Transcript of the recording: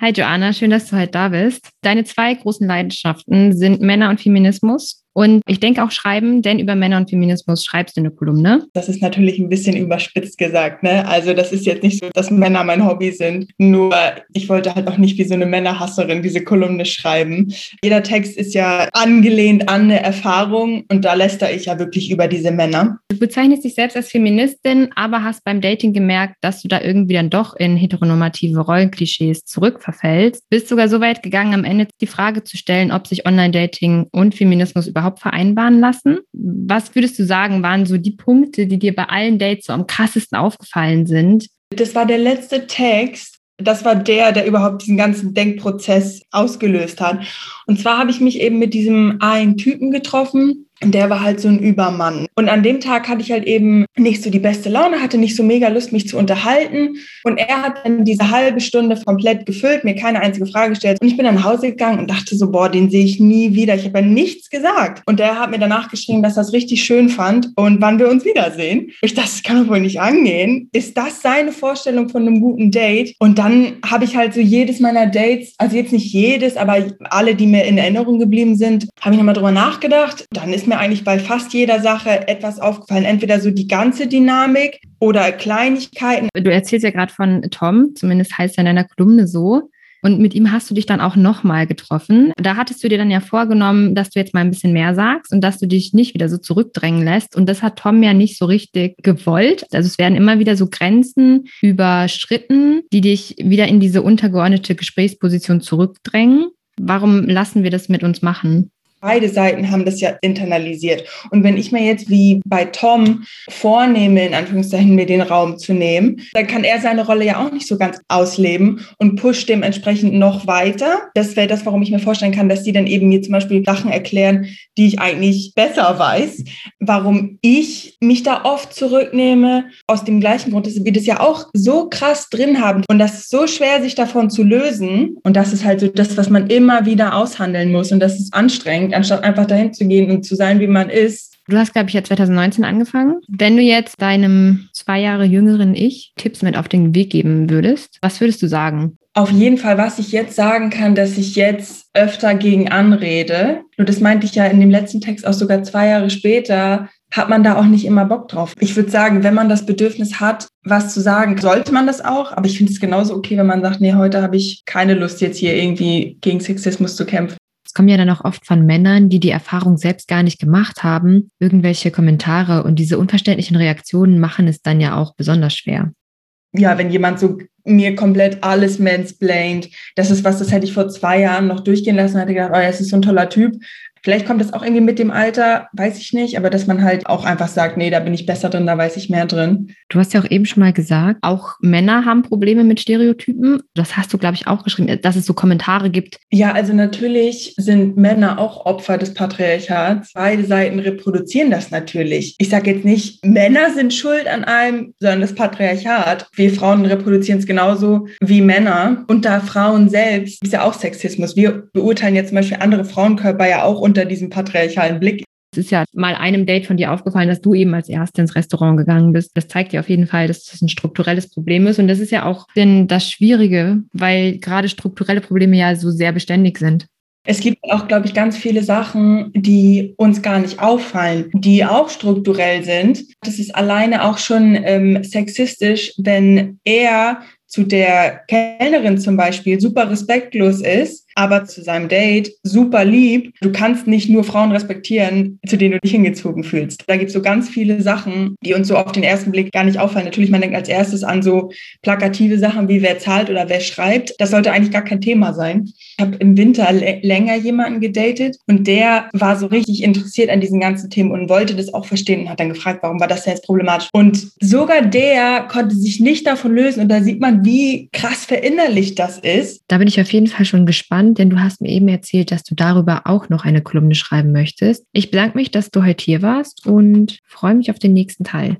Hi Joanna, schön, dass du heute da bist. Deine zwei großen Leidenschaften sind Männer und Feminismus. Und ich denke auch schreiben, denn über Männer und Feminismus schreibst du eine Kolumne. Das ist natürlich ein bisschen überspitzt gesagt. Ne? Also das ist jetzt nicht so, dass Männer mein Hobby sind. Nur ich wollte halt auch nicht wie so eine Männerhasserin diese Kolumne schreiben. Jeder Text ist ja angelehnt an eine Erfahrung und da lästere ich ja wirklich über diese Männer. Du bezeichnest dich selbst als Feministin, aber hast beim Dating gemerkt, dass du da irgendwie dann doch in heteronormative Rollenklischees zurückverfällst. Bist sogar so weit gegangen, am Ende die Frage zu stellen, ob sich Online-Dating und Feminismus überhaupt überhaupt vereinbaren lassen? Was würdest du sagen, waren so die Punkte, die dir bei allen Dates so am krassesten aufgefallen sind? Das war der letzte Text. Das war der, der überhaupt diesen ganzen Denkprozess ausgelöst hat. Und zwar habe ich mich eben mit diesem einen Typen getroffen, der war halt so ein Übermann. Und an dem Tag hatte ich halt eben nicht so die beste Laune, hatte nicht so mega Lust, mich zu unterhalten. Und er hat dann diese halbe Stunde komplett gefüllt, mir keine einzige Frage gestellt. Und ich bin dann nach Hause gegangen und dachte so, boah, den sehe ich nie wieder. Ich habe ja nichts gesagt. Und der hat mir danach geschrieben, dass er es richtig schön fand und wann wir uns wiedersehen. Ich dachte, das kann doch wohl nicht angehen. Ist das seine Vorstellung von einem guten Date? Und dann habe ich halt so jedes meiner Dates, also jetzt nicht jedes, aber alle, die mir in Erinnerung geblieben sind, habe ich nochmal drüber nachgedacht. Dann ist mir eigentlich bei fast jeder Sache etwas aufgefallen. Entweder so die ganze Dynamik oder Kleinigkeiten. Du erzählst ja gerade von Tom, zumindest heißt er in deiner Kolumne so. Und mit ihm hast du dich dann auch nochmal getroffen. Da hattest du dir dann ja vorgenommen, dass du jetzt mal ein bisschen mehr sagst und dass du dich nicht wieder so zurückdrängen lässt. Und das hat Tom ja nicht so richtig gewollt. Also es werden immer wieder so Grenzen überschritten, die dich wieder in diese untergeordnete Gesprächsposition zurückdrängen. Warum lassen wir das mit uns machen? Beide Seiten haben das ja internalisiert. Und wenn ich mir jetzt wie bei Tom vornehme, in Anführungszeichen mir den Raum zu nehmen, dann kann er seine Rolle ja auch nicht so ganz ausleben und pusht dementsprechend noch weiter. Das wäre das, warum ich mir vorstellen kann, dass die dann eben mir zum Beispiel Sachen erklären, die ich eigentlich besser weiß. Warum ich mich da oft zurücknehme, aus dem gleichen Grund, dass wir das ja auch so krass drin haben und das ist so schwer, sich davon zu lösen. Und das ist halt so das, was man immer wieder aushandeln muss und das ist anstrengend anstrengt, anstatt einfach dahin zu gehen und zu sein, wie man ist. Du hast, glaube ich, ja 2019 angefangen. Wenn du jetzt deinem zwei Jahre jüngeren Ich Tipps mit auf den Weg geben würdest, was würdest du sagen? Auf jeden Fall, was ich jetzt sagen kann, dass ich jetzt öfter gegen anrede. Nur das meinte ich ja in dem letzten Text auch sogar zwei Jahre später, hat man da auch nicht immer Bock drauf. Ich würde sagen, wenn man das Bedürfnis hat, was zu sagen, sollte man das auch. Aber ich finde es genauso okay, wenn man sagt, nee, heute habe ich keine Lust, jetzt hier irgendwie gegen Sexismus zu kämpfen. Es kommen ja dann auch oft von Männern, die die Erfahrung selbst gar nicht gemacht haben, irgendwelche Kommentare und diese unverständlichen Reaktionen machen es dann ja auch besonders schwer. Ja, wenn jemand so mir komplett alles mansplained, das ist was, das hätte ich vor zwei Jahren noch durchgehen lassen, hätte gedacht, oh, es ist so ein toller Typ. Vielleicht kommt das auch irgendwie mit dem Alter, weiß ich nicht, aber dass man halt auch einfach sagt, nee, da bin ich besser drin, da weiß ich mehr drin. Du hast ja auch eben schon mal gesagt, auch Männer haben Probleme mit Stereotypen. Das hast du, glaube ich, auch geschrieben, dass es so Kommentare gibt. Ja, also natürlich sind Männer auch Opfer des Patriarchats. Beide Seiten reproduzieren das natürlich. Ich sage jetzt nicht, Männer sind schuld an allem, sondern das Patriarchat. Wir Frauen reproduzieren es genauso wie Männer. Unter Frauen selbst ist ja auch Sexismus. Wir beurteilen jetzt zum Beispiel andere Frauenkörper ja auch unter diesem patriarchalen Blick. Es ist ja mal einem Date von dir aufgefallen, dass du eben als Erste ins Restaurant gegangen bist. Das zeigt dir auf jeden Fall, dass das ein strukturelles Problem ist. Und das ist ja auch das Schwierige, weil gerade strukturelle Probleme ja so sehr beständig sind. Es gibt auch, glaube ich, ganz viele Sachen, die uns gar nicht auffallen, die auch strukturell sind. Das ist alleine auch schon ähm, sexistisch, wenn er zu der Kellnerin zum Beispiel super respektlos ist aber zu seinem Date super lieb. Du kannst nicht nur Frauen respektieren, zu denen du dich hingezogen fühlst. Da gibt es so ganz viele Sachen, die uns so auf den ersten Blick gar nicht auffallen. Natürlich, man denkt als erstes an so plakative Sachen wie wer zahlt oder wer schreibt. Das sollte eigentlich gar kein Thema sein. Ich habe im Winter länger jemanden gedatet und der war so richtig interessiert an diesen ganzen Themen und wollte das auch verstehen und hat dann gefragt, warum war das denn jetzt problematisch? Und sogar der konnte sich nicht davon lösen und da sieht man, wie krass verinnerlicht das ist. Da bin ich auf jeden Fall schon gespannt spannend, denn du hast mir eben erzählt, dass du darüber auch noch eine Kolumne schreiben möchtest. Ich bedanke mich, dass du heute hier warst und freue mich auf den nächsten Teil.